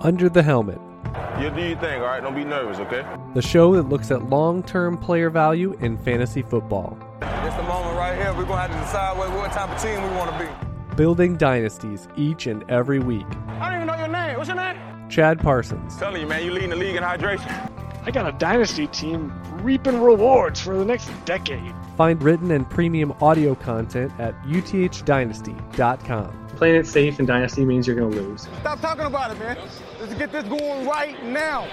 Under the Helmet, You do your thing, all right? Don't be nervous, okay? the show that looks at long term player value in fantasy football, It's the moment right here. We're gonna have to decide what, what type of team we want to be. building dynasties each and every week. I don't even know your name. What's your name? Chad Parsons, Telling you, man, you leading the league in hydration. I got a dynasty team reaping rewards for the next decade. find written and premium audio content at uthdynasty.com. Playing it safe in Dynasty means you're going to lose. Stop talking about it, man. Let's get this going right now.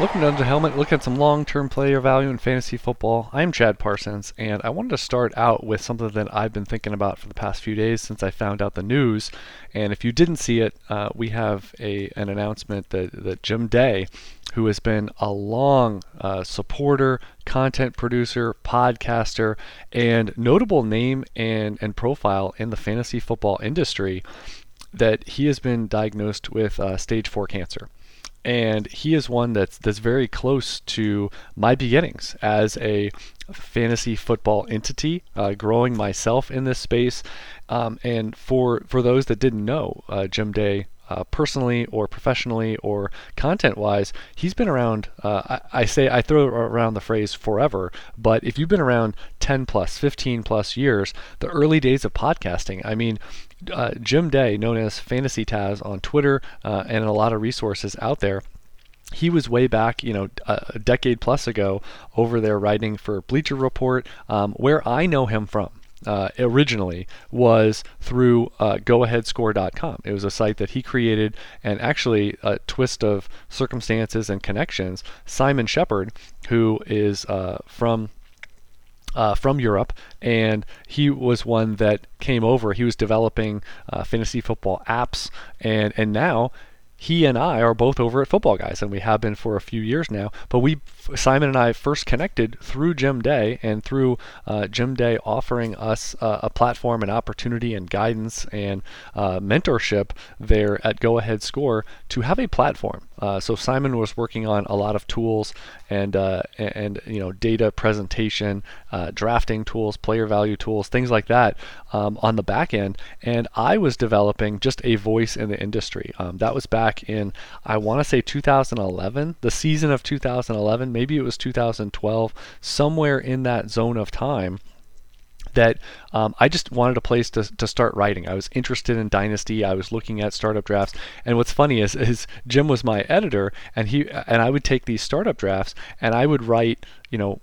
Looking under the helmet, look at some long-term player value in fantasy football. I'm Chad Parsons, and I wanted to start out with something that I've been thinking about for the past few days since I found out the news. And if you didn't see it, uh, we have a an announcement that, that Jim Day, who has been a long uh, supporter, content producer, podcaster, and notable name and, and profile in the fantasy football industry, that he has been diagnosed with uh, stage four cancer and he is one that's that's very close to my beginnings as a fantasy football entity, uh, growing myself in this space. Um, and for for those that didn't know, uh, Jim Day. Uh, personally or professionally or content-wise, he's been around. Uh, I, I say I throw around the phrase forever, but if you've been around 10 plus, 15 plus years, the early days of podcasting. I mean, uh, Jim Day, known as Fantasy Taz on Twitter uh, and a lot of resources out there. He was way back, you know, a decade plus ago over there writing for Bleacher Report, um, where I know him from. Uh, originally was through uh, GoAheadScore.com. It was a site that he created, and actually a twist of circumstances and connections. Simon Shepard, who is uh, from uh, from Europe, and he was one that came over. He was developing uh, fantasy football apps, and and now he and I are both over at Football Guys, and we have been for a few years now. But we, Simon and I, first connected through Jim Day, and through uh, Jim Day offering us uh, a platform, and opportunity, and guidance and uh, mentorship there at Go Ahead Score to have a platform. Uh, so Simon was working on a lot of tools and uh, and you know data presentation, uh, drafting tools, player value tools, things like that um, on the back end, and I was developing just a voice in the industry. Um, that was back in I want to say 2011, the season of 2011, maybe it was 2012, somewhere in that zone of time that um, I just wanted a place to, to start writing. I was interested in Dynasty. I was looking at startup drafts. And what's funny is, is Jim was my editor, and he and I would take these startup drafts and I would write, you know,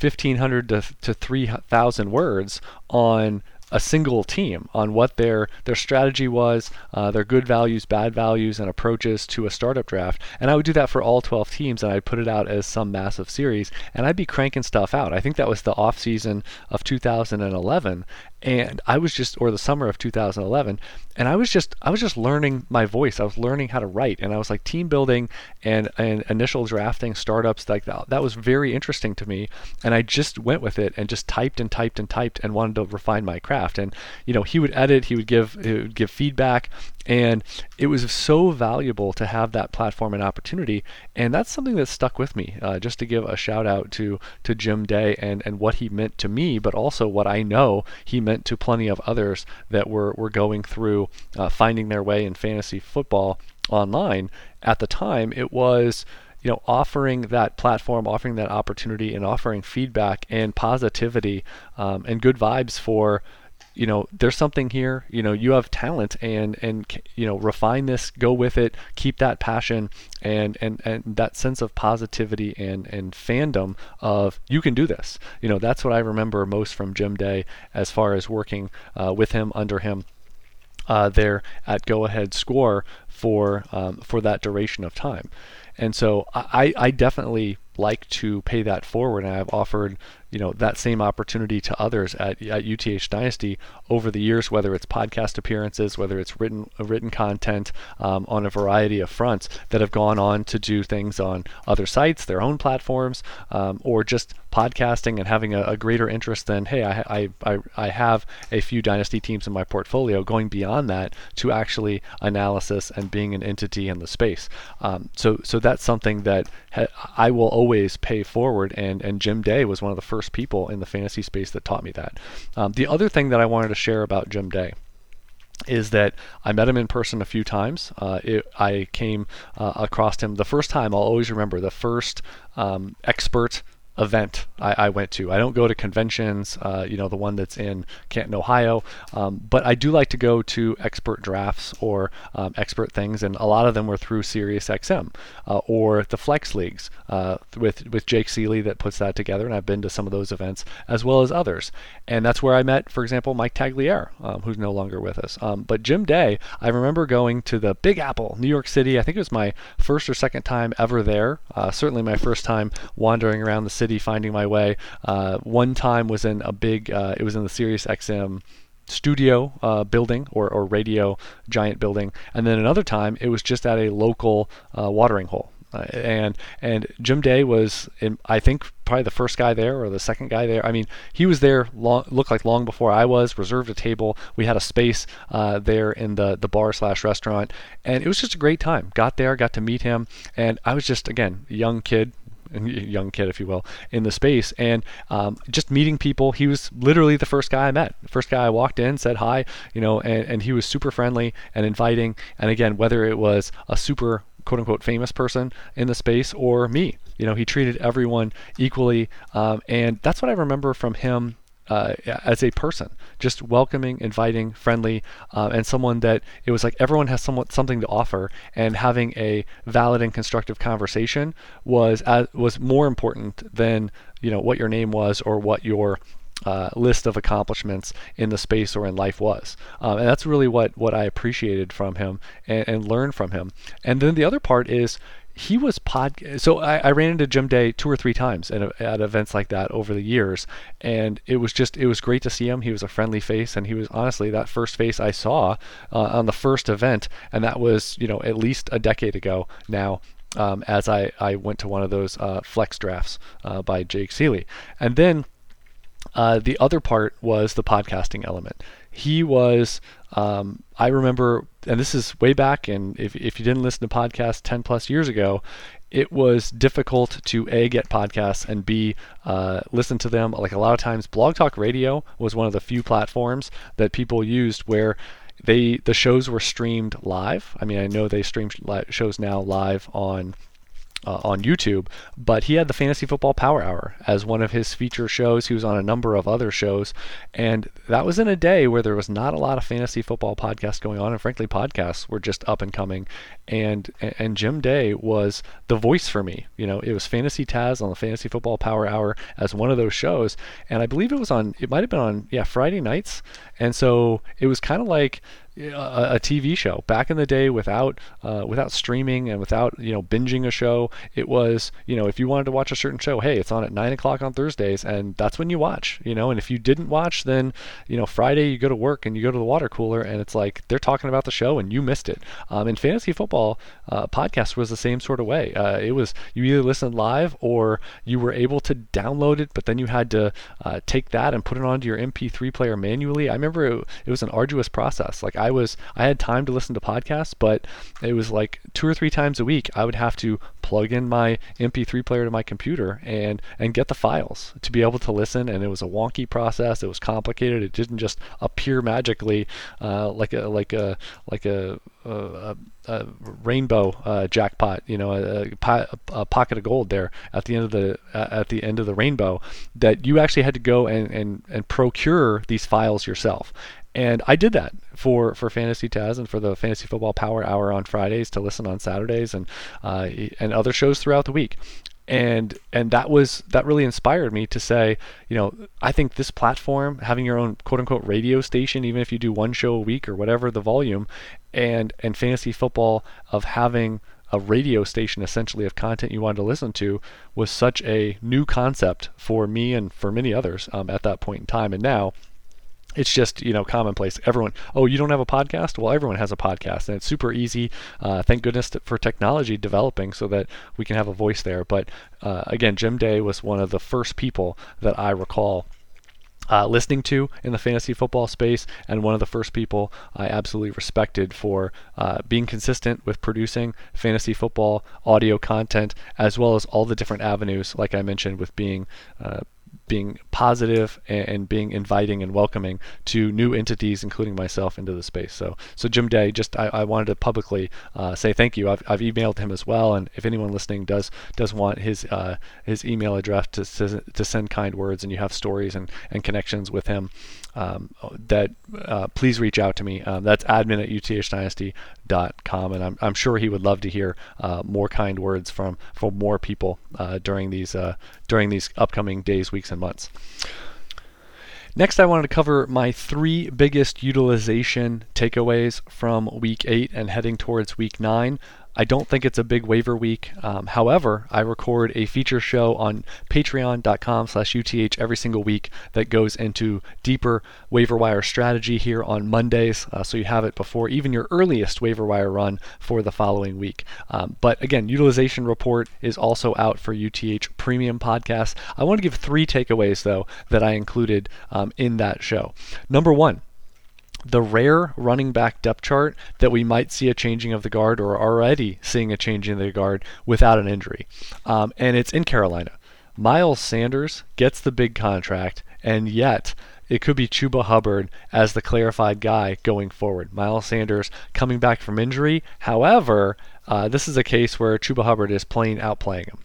1,500 to, to 3,000 words on a single team on what their their strategy was, uh, their good values, bad values, and approaches to a startup draft. And I would do that for all 12 teams, and I'd put it out as some massive series, and I'd be cranking stuff out. I think that was the off season of 2011, and I was just or the summer of 2011, and I was just I was just learning my voice. I was learning how to write, and I was like team building and and initial drafting startups like that. That was very interesting to me, and I just went with it and just typed and typed and typed and wanted to refine my craft. And you know, he would edit, he would give he would give feedback, and it was so valuable to have that platform and opportunity. And that's something that stuck with me. Uh, just to give a shout out to to Jim Day and and what he meant to me, but also what I know he meant to plenty of others that were were going through uh, finding their way in fantasy football online. At the time, it was you know offering that platform offering that opportunity and offering feedback and positivity um, and good vibes for you know there's something here you know you have talent and and you know refine this go with it keep that passion and and and that sense of positivity and and fandom of you can do this. You know that's what i remember most from jim day as far as working uh, with him under him uh, there at Go Ahead Score for um, for that duration of time, and so I, I definitely like to pay that forward, and I've offered you know that same opportunity to others at, at UTH Dynasty over the years, whether it's podcast appearances, whether it's written written content um, on a variety of fronts that have gone on to do things on other sites, their own platforms, um, or just podcasting and having a, a, greater interest than hey, I, I, I have a few Dynasty teams in my portfolio. Going beyond that to actually analysis and being an entity in the space. Um, so so that's something that ha- I will always pay forward. And and Jim Day was one of the first people in the fantasy space that taught me that. Um, the other thing that I wanted to share about Jim Day is that I met him in person a few times. Uh, it, I came uh, across him the first time. I'll always remember the first um, expert event I, I, went to. I don't go to conventions, uh, you know, the one that's in Canton, Ohio, um, but I do like to go to expert drafts or um, expert things, and a lot of them were through SiriusXM uh, or the Flex Leagues uh, with with Jake Ciely that puts that together, and I've been to some of those events as well as others, and that's where I met, for example, Mike Tagliere, um, who's no longer with us. Um, but Jim Day, I remember going to the Big Apple, New York City. I think it was my first or second time ever there. Uh, certainly my first time wandering around the city finding my way. Uh, one time was in a big, uh, it was in the Sirius XM studio uh, building or, or radio giant building, and then another time it was just at a local uh, watering hole. Uh, and and Jim Day was, in, I think, probably the first guy there or the second guy there. I mean, he was there. Long, looked like long before I was. Reserved a table. We had a space uh, there in the the bar slash restaurant, and it was just a great time. Got there, got to meet him, and I was just again a young kid, young kid, if you will, in the space, and um, just meeting people. He was literally the first guy I met. First guy I walked in, said hi, you know, and, and he was super friendly and inviting. And again, whether it was a super quote unquote famous person in the space or me, you know, he treated everyone equally, um, and that's what I remember from him uh, as a person, just welcoming, inviting, friendly, uh, and someone that it was like everyone has somewhat something to offer, and having a valid and constructive conversation was uh, was more important than you know what your name was or what your uh, list of accomplishments in the space or in life was. Um, and that's really what, what I appreciated from him and, and learned from him. And then the other part is he was pod. So I, I, ran into Jim Day two or three times at, at events like that over the years, and it was just it was great to see him. He was a friendly face, and he was honestly that first face I saw uh, on the first event, and that was you know at least a decade ago now. Um, as I, I went to one of those uh, flex drafts uh, by Jake Ciely, and then uh, the other part was the podcasting element. He was um, I remember, and this is way back, and if, if you didn't listen to podcasts 10 plus years ago, it was difficult to A, get podcasts, and B, uh, listen to them. Like a lot of times, Blog Talk Radio was one of the few platforms that people used where they the shows were streamed live. I mean, I know they stream shows now live on uh, on YouTube, but he had the Fantasy Football Power Hour as one of his feature shows. He was on a number of other shows, and that was in a day where there was not a lot of fantasy football podcasts going on, and frankly, podcasts were just up and coming. And and Jim Day was the voice for me. You know, it was Fantasy Taz on the Fantasy Football Power Hour as one of those shows, and I believe it was on. It might have been on yeah Friday nights, and so it was kind of like a, a, TV show. Back in the day, without uh, without streaming and without you know binging a show, it was you know if you wanted to watch a certain show, hey, it's on at nine o'clock on Thursdays, and that's when you watch. You know, and if you didn't watch, then you know Friday you go to work and you go to the water cooler, and it's like they're talking about the show and you missed it. Um, and fantasy football uh, podcast was the same sort of way. Uh, it was you either listened live or you were able to download it, but then you had to uh, take that and put it onto your MP3 player manually. I remember it, it was an arduous process. Like I I was I had time to listen to podcasts, but it was like two or three times a week I would have to plug in my MP3 player to my computer and and get the files to be able to listen. And it was a wonky process. It was complicated. It didn't just appear magically uh, like a like a like a, a, a rainbow uh, jackpot, you know, a, a, pocket of gold there at the end of the at the end of the rainbow. That you actually had to go and and and procure these files yourself. And I did that for, for Fantasy Taz and for the Fantasy Football Power Hour on Fridays to listen on Saturdays and uh, and other shows throughout the week. And and that was that really inspired me to say, you know, I think this platform, having your own quote unquote radio station, even if you do one show a week or whatever the volume, and and fantasy football of having a radio station essentially of content you wanted to listen to was such a new concept for me and for many others um, at that point in time. And now it's just you know commonplace. Everyone oh you don't have a podcast? Well everyone has a podcast and it's super easy uh, thank goodness for technology developing so that we can have a voice there. But uh, again jim day was one of the first people that i recall uh, listening to in the fantasy football space, and one of the first people I absolutely respected for uh, being consistent with producing fantasy football audio content, as well as all the different avenues, like I mentioned, with being uh, being positive and, being inviting and welcoming to new entities, including myself, into the space. So, so Jim Day, just I, I wanted to publicly uh, say thank you. I've, I've emailed him as well, and if anyone listening does does want his uh, his email address to, to, to send kind words, and you have stories and, and connections with him, um, that uh, please reach out to me. Um, that's admin at uthdynasty.com, and I'm, I'm sure he would love to hear uh, more kind words from from more people uh, during these uh, during these upcoming days, weeks, and months. Next, I wanted to cover my three biggest utilization takeaways from week eight and heading towards week nine. I don't think it's a big waiver week. Um, however, I record a feature show on patreon.com slash UTH every single week that goes into deeper waiver wire strategy here on Mondays. Uh, so you have it before even your earliest waiver wire run for the following week. Um, but again, utilization report is also out for UTH premium podcast. I want to give three takeaways though that I included um, in that show. Number one, the rare running back depth chart that we might see a changing of the guard or already seeing a changing of the guard without an injury. Um, and it's in Carolina. Miles Sanders gets the big contract, and yet it could be Chuba Hubbard as the clarified guy going forward. Miles Sanders coming back from injury. However, uh, this is a case where Chuba Hubbard is playing outplaying him.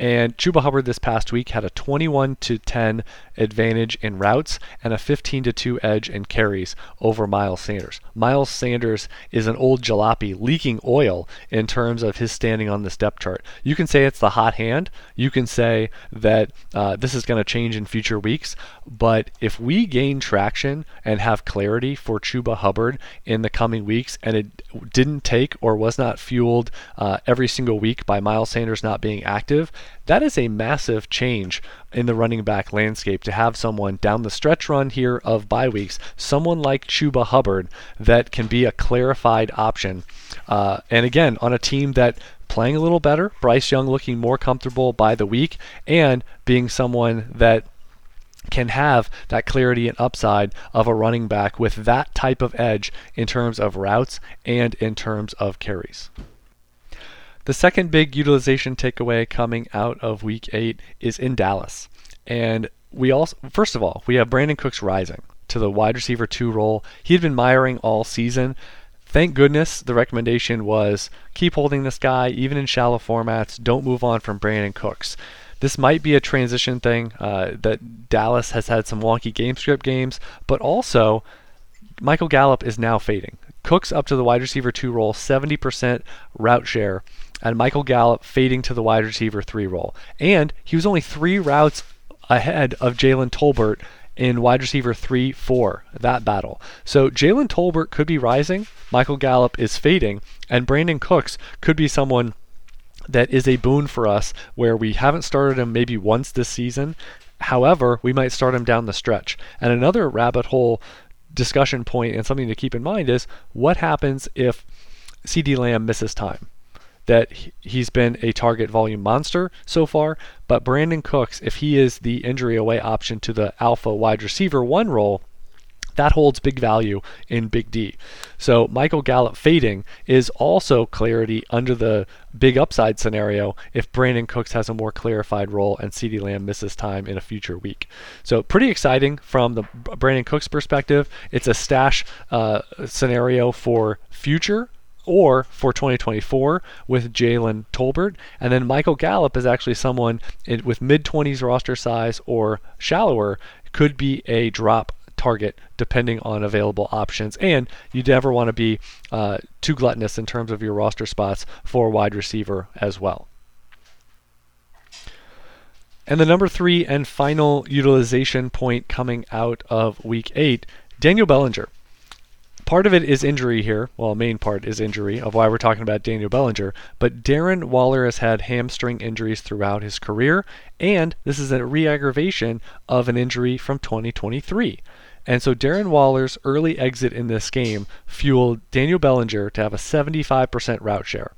And Chuba Hubbard this past week had a 21 to 10 advantage in routes and a 15 to 2 edge in carries over Miles Sanders. Miles Sanders is an old jalopy leaking oil in terms of his standing on this depth chart. You can say it's the hot hand. You can say that uh, this is going to change in future weeks. But if we gain traction and have clarity for Chuba Hubbard in the coming weeks, and it didn't take or was not fueled uh, every single week by Miles Sanders not being active, that is a massive change in the running back landscape to have someone down the stretch run here of bye weeks, someone like Chuba Hubbard that can be a clarified option. Uh, and again, on a team that playing a little better, Bryce Young looking more comfortable by the week, and being someone that can have that clarity and upside of a running back with that type of edge in terms of routes and in terms of carries. The second big utilization takeaway coming out of week eight is in Dallas. And we also, first of all, we have Brandin Cooks rising to the wide receiver two role. He had been miring all season. Thank goodness the recommendation was keep holding this guy, even in shallow formats. Don't move on from Brandin Cooks. This might be a transition thing uh, that Dallas has had some wonky game script games, but also Michael Gallup is now fading. Cooks up to the wide receiver two role, 70% route share and Michael Gallup fading to the wide receiver three role. And he was only three routes ahead of Jalen Tolbert in wide receiver 3 4, that battle. So Jalen Tolbert could be rising, Michael Gallup is fading, and Brandin Cooks could be someone that is a boon for us where we haven't started him maybe once this season. However, we might start him down the stretch. And another rabbit hole discussion point and something to keep in mind is what happens if CeeDee Lamb misses time? That he's been a target volume monster so far. But Brandin Cooks, if he is the injury away option to the alpha wide receiver one role, that holds big value in Big D. So Michael Gallup fading is also clarity under the big upside scenario if Brandin Cooks has a more clarified role and CeeDee Lamb misses time in a future week. So pretty exciting from the Brandin Cooks perspective. It's a stash uh, scenario for future or for 2024 with Jalen Tolbert. And then Michael Gallup is actually someone with mid 20s roster size or shallower, could be a drop target depending on available options. And you never want to be uh, too gluttonous in terms of your roster spots for wide receiver as well. And the number three and final utilization point coming out of week eight Daniel Bellinger part of it is injury here. Well, main part is injury of why we're talking about Daniel Bellinger. But Darren Waller has had hamstring injuries throughout his career, and this is a re aggravation of an injury from 2023. And so Darren Waller's early exit in this game fueled Daniel Bellinger to have a 75% route share.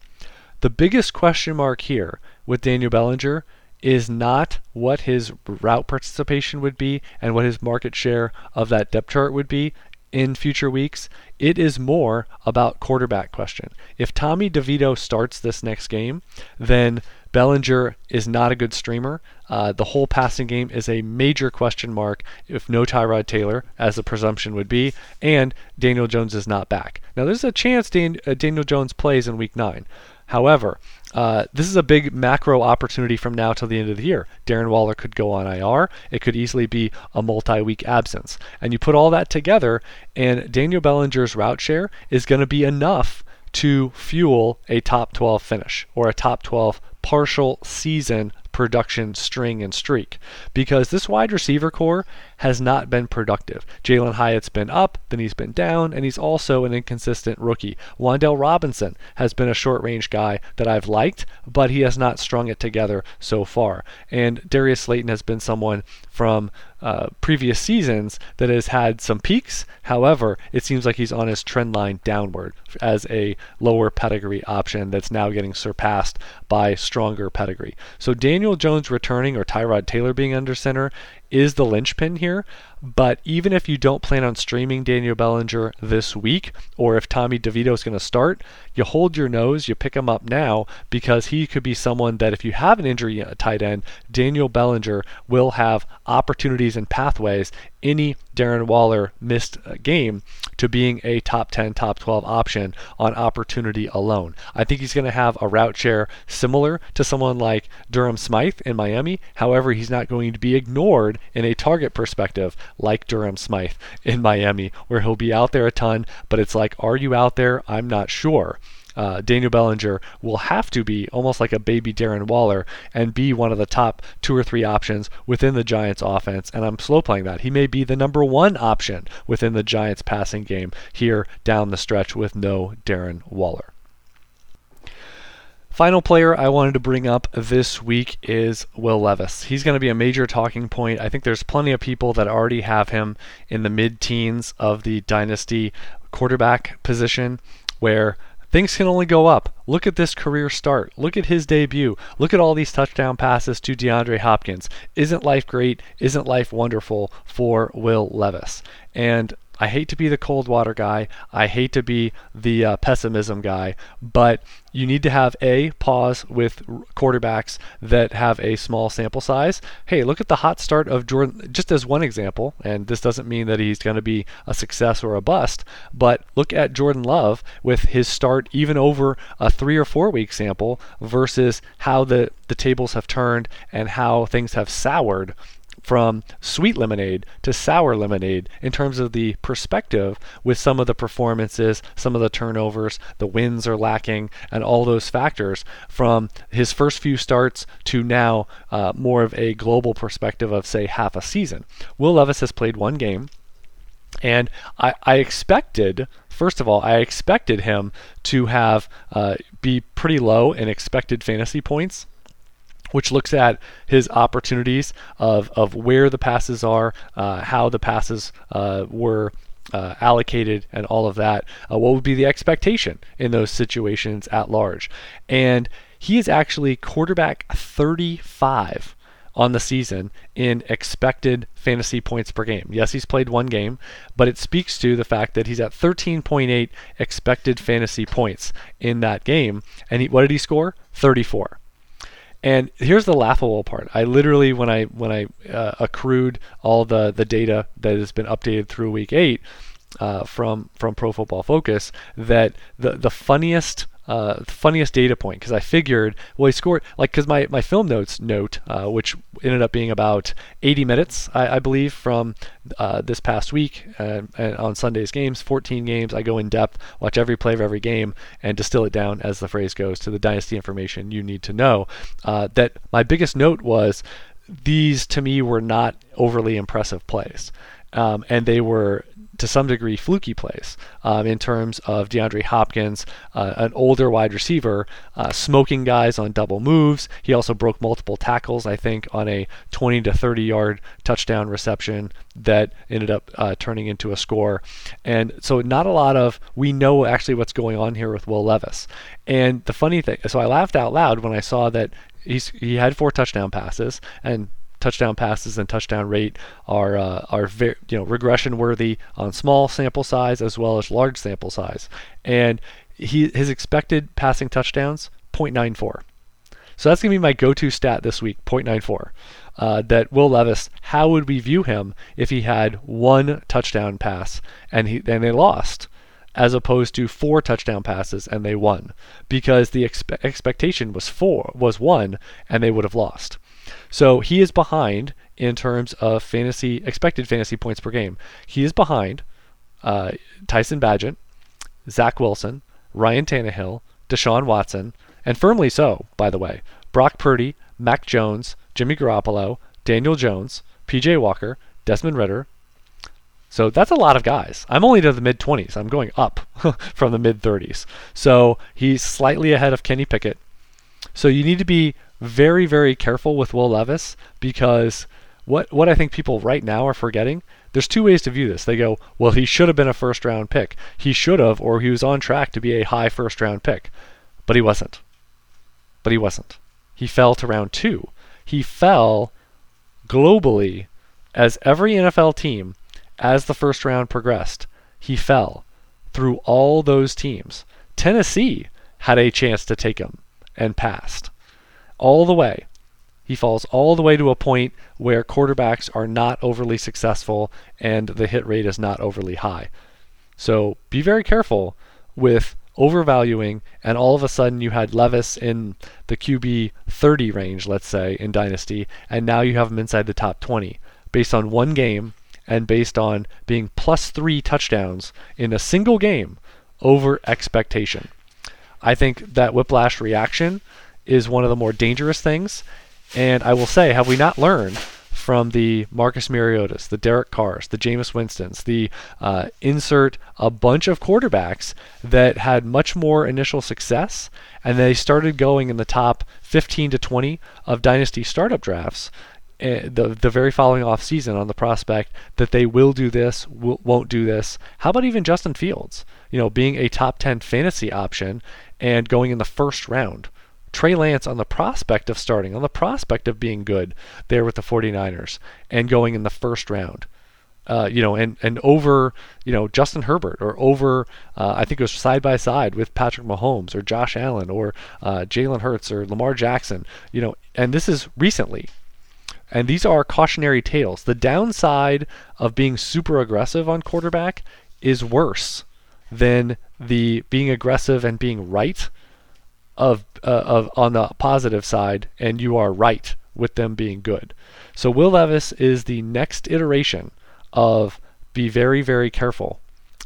The biggest question mark here with Daniel Bellinger is not what his route participation would be and what his market share of that depth chart would be in future weeks. It is more about quarterback question. If Tommy DeVito starts this next game, then Bellinger is not a good streamer. Uh, the whole passing game is a major question mark if no Tyrod Taylor, as the presumption would be, and Daniel Jones is not back. Now, there's a chance Dan- uh, Daniel Jones plays in week nine. However, uh, this is a big macro opportunity from now till the end of the year. Darren Waller could go on IR. It could easily be a multi week absence. And you put all that together, and Daniel Bellinger's route share is going to be enough to fuel a top 12 finish or a top 12 partial season production string and streak because this wide receiver core has not been productive. Jalin Hyatt's been up, then he's been down, and he's also an inconsistent rookie. Wan'Dale Robinson has been a short range guy that I've liked, but he has not strung it together so far. And Darius Slayton has been someone from uh, previous seasons that has had some peaks. However, it seems like he's on his trend line downward as a lower pedigree option that's now getting surpassed by stronger pedigree. So Daniel Jones returning or Tyrod Taylor being under center is the linchpin here. But even if you don't plan on streaming Daniel Bellinger this week, or if Tommy DeVito is going to start, you hold your nose, you pick him up now because he could be someone that if you have an injury at tight end, Daniel Bellinger will have opportunities and pathways any Darren Waller missed uh, game to being a top 10, top 12 option on opportunity alone. I think he's going to have a route share similar to someone like Durham Smythe in Miami. However, he's not going to be ignored in a target perspective like Durham Smythe in Miami, where he'll be out there a ton, but it's like, are you out there? I'm not sure. Uh, Daniel Bellinger will have to be almost like a baby Darren Waller and be one of the top two or three options within the Giants offense. And I'm slow playing that. He may be the number one option within the Giants passing game here down the stretch with no Darren Waller. Final player I wanted to bring up this week is Will Levis. He's going to be a major talking point. I think there's plenty of people that already have him in the mid teens of the dynasty quarterback position where things can only go up. Look at this career start. Look at his debut. Look at all these touchdown passes to DeAndre Hopkins. Isn't life great? Isn't life wonderful for Will Levis? And I hate to be the cold water guy. I hate to be the uh, pessimism guy, but you need to have a pause with quarterbacks that have a small sample size. Hey, look at the hot start of Jordan, just as one example, and this doesn't mean that he's going to be a success or a bust, but look at Jordan Love with his start even over a three or four week sample versus how the, the tables have turned and how things have soured from sweet lemonade to sour lemonade in terms of the perspective with some of the performances, some of the turnovers, the wins are lacking, and all those factors from his first few starts to now uh, more of a global perspective of, say, half a season. Will Levis has played one game. And I, I expected, first of all, I expected him to have uh, be pretty low in expected fantasy points which looks at his opportunities of, of where the passes are, uh, how the passes uh, were uh, allocated, and all of that. Uh, what would be the expectation in those situations at large? And he is actually quarterback 35 on the season in expected fantasy points per game. Yes, he's played one game, but it speaks to the fact that he's at 13.8 expected fantasy points in that game. And he, what did he score? 34. And here's the laughable part. I literally, when I when I uh, accrued all the the data that has been updated through week eight uh, from from Pro Football Focus, that the the funniest uh, funniest data point because I figured, well, he scored like because my, my film notes note, uh, which ended up being about 80 minutes, I, I believe, from uh, this past week on Sunday's games, 14 games. I go in depth, watch every play of every game, and distill it down, as the phrase goes, to the dynasty information you need to know. Uh, that my biggest note was these to me were not overly impressive plays. Um, and they were to some degree fluky plays um, in terms of DeAndre Hopkins, uh, an older wide receiver, uh, smoking guys on double moves. He also broke multiple tackles, I think, on a 20 to 30 yard touchdown reception that ended up uh, turning into a score. And so, not a lot of, we know actually what's going on here with Will Levis. And the funny thing, so I laughed out loud when I saw that he's, he had four touchdown passes, and touchdown passes and touchdown rate are uh, are very you know regression worthy on small sample size as well as large sample size. And he his expected passing touchdowns 0.94. So that's going to be my go to stat this week 0.94. Uh, that Will Levis, how would we view him if he had one touchdown pass and he and they lost, as opposed to four touchdown passes and they won, because the expe- expectation was four was one and they would have lost. So he is behind in terms of fantasy expected fantasy points per game. He is behind uh, Tyson Bagent, Zach Wilson, Ryan Tannehill, Deshaun Watson, and firmly so, by the way, Brock Purdy, Mac Jones, Jimmy Garoppolo, Daniel Jones, PJ Walker, Desmond Ridder. So that's a lot of guys. I'm only to the mid 20s. I'm going up from the mid 30s. So he's slightly ahead of Kenny Pickett. So you need to be very, very careful with Will Levis because what what I think people right now are forgetting. There's two ways to view this. They go, well, he should have been a first round pick. He should have, or he was on track to be a high first round pick, but he wasn't. But he wasn't. He fell to round two. He fell globally as every NFL team as the first round progressed. He fell through all those teams. Tennessee had a chance to take him and passed all the way. He falls all the way to a point where quarterbacks are not overly successful and the hit rate is not overly high. So be very careful with overvaluing, and all of a sudden you had Levis in the QB 30 range, let's say, in Dynasty, and now you have him inside the top 20 based on one game and based on being plus three touchdowns in a single game over expectation. I think that whiplash reaction is one of the more dangerous things. And I will say, have we not learned from the Marcus Mariotas, the Derek Carrs, the Jameis Winstons, the uh, insert a bunch of quarterbacks that had much more initial success, and they started going in the top 15 to 20 of dynasty startup drafts. Uh, the the very following off season on the prospect that they will do this, won't do this. How about even Justin Fields? You know, being a top 10 fantasy option and going in the first round. Trey Lance on the prospect of starting, on the prospect of being good there with the 49ers and going in the first round. Uh, you know, and, and over, you know, Justin Herbert or over, uh, I think it was side by side with Patrick Mahomes or Josh Allen or uh, Jalen Hurts or Lamar Jackson, you know, and this is recently. And these are cautionary tales. The downside of being super aggressive on quarterback is worse than the being aggressive and being right of uh, of on the positive side, and you are right with them being good. So Will Levis is the next iteration of be very very careful,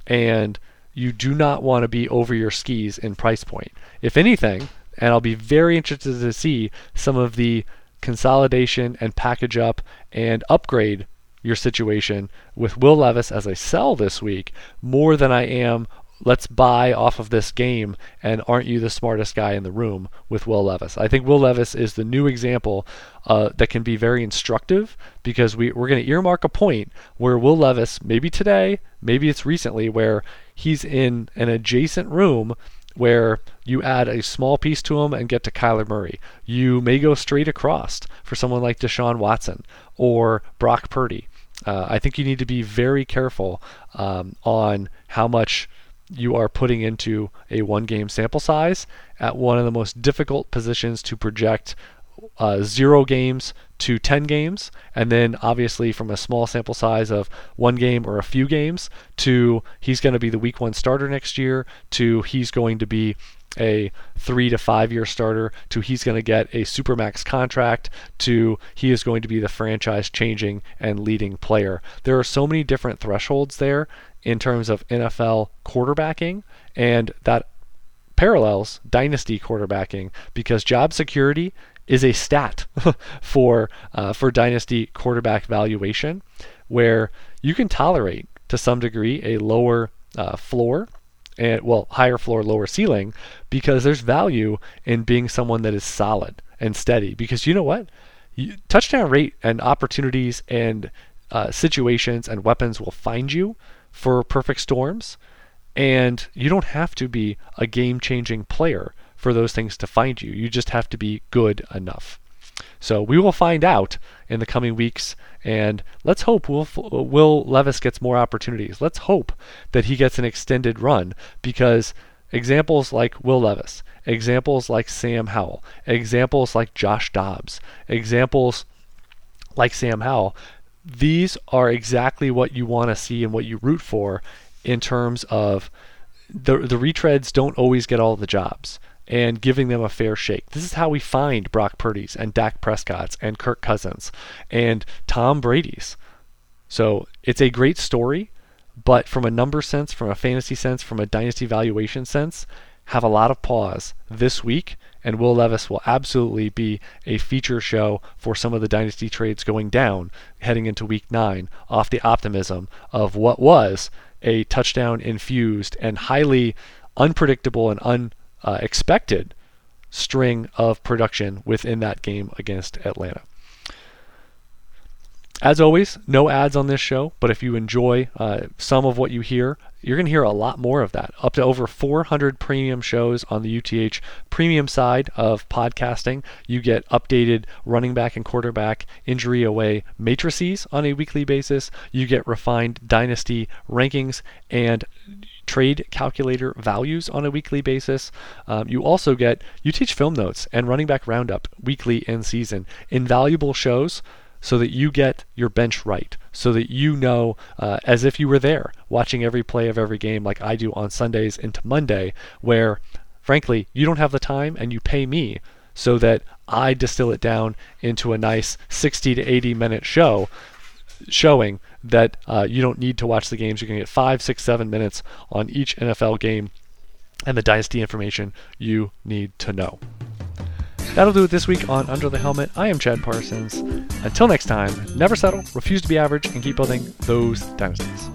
and you do not want to be over your skis in price point. If anything, and I'll be very interested to see some of the consolidation and package up and upgrade your situation with Will Levis as a sell this week more than I am let's buy off of this game and aren't you the smartest guy in the room with Will Levis. I think Will Levis is the new example uh, that can be very instructive because we, we're going to earmark a point where Will Levis, maybe today, maybe it's recently, where he's in an adjacent room where you add a small piece to him and get to Kyler Murray. You may go straight across for someone like Deshaun Watson or Brock Purdy. Uh, I think you need to be very careful um, on how much you are putting into a one game sample size at one of the most difficult positions to project uh, zero games to 10 games, and then obviously from a small sample size of one game or a few games to he's going to be the week one starter next year to he's going to be a three to five year starter to he's going to get a supermax contract to he is going to be the franchise changing and leading player. There are so many different thresholds there in terms of NFL quarterbacking, and that parallels dynasty quarterbacking because job security is a stat for uh, for dynasty quarterback valuation, where you can tolerate to some degree a lower uh, floor and well higher floor lower ceiling because there's value in being someone that is solid and steady because you know what you, touchdown rate and opportunities and uh, situations and weapons will find you for perfect storms. And you don't have to be a game changing player for those things to find you. You just have to be good enough. So we will find out in the coming weeks, and let's hope Will, Will Levis gets more opportunities. Let's hope that he gets an extended run because Examples like Will Levis, examples like Sam Howell, examples like Josh Dobbs, examples like Sam Howell. These are exactly what you want to see and what you root for in terms of the the retreads don't always get all the jobs and giving them a fair shake. This is how we find Brock Purdy's and Dak Prescott's and Kirk Cousins and Tom Brady's. So it's a great story, but from a number sense, from a fantasy sense, from a dynasty valuation sense, have a lot of pause this week. And Will Levis will absolutely be a feature show for some of the dynasty trades going down heading into week nine off the optimism of what was a touchdown infused and highly unpredictable and unexpected string of production within that game against Atlanta. As always, no ads on this show, but if you enjoy uh, some of what you hear, you're going to hear a lot more of that. Up to over 400 premium shows on the UTH premium side of podcasting. You get updated running back and quarterback injury away matrices on a weekly basis. You get refined dynasty rankings and trade calculator values on a weekly basis. Um, you also get UTH film notes and running back roundup weekly in season. Invaluable shows so that you get your bench right, so that you know uh, as if you were there watching every play of every game, like I do on Sundays into Monday, where frankly you don't have the time and you pay me so that I distill it down into a nice 60 to 80 minute show showing that uh, you don't need to watch the games. You're to get five, six, seven minutes on each NFL game and the dynasty information you need to know. That'll do it this week on Under the Helmet. I am Chad Parsons. Until next time, never settle, refuse to be average, and keep building those dynasties.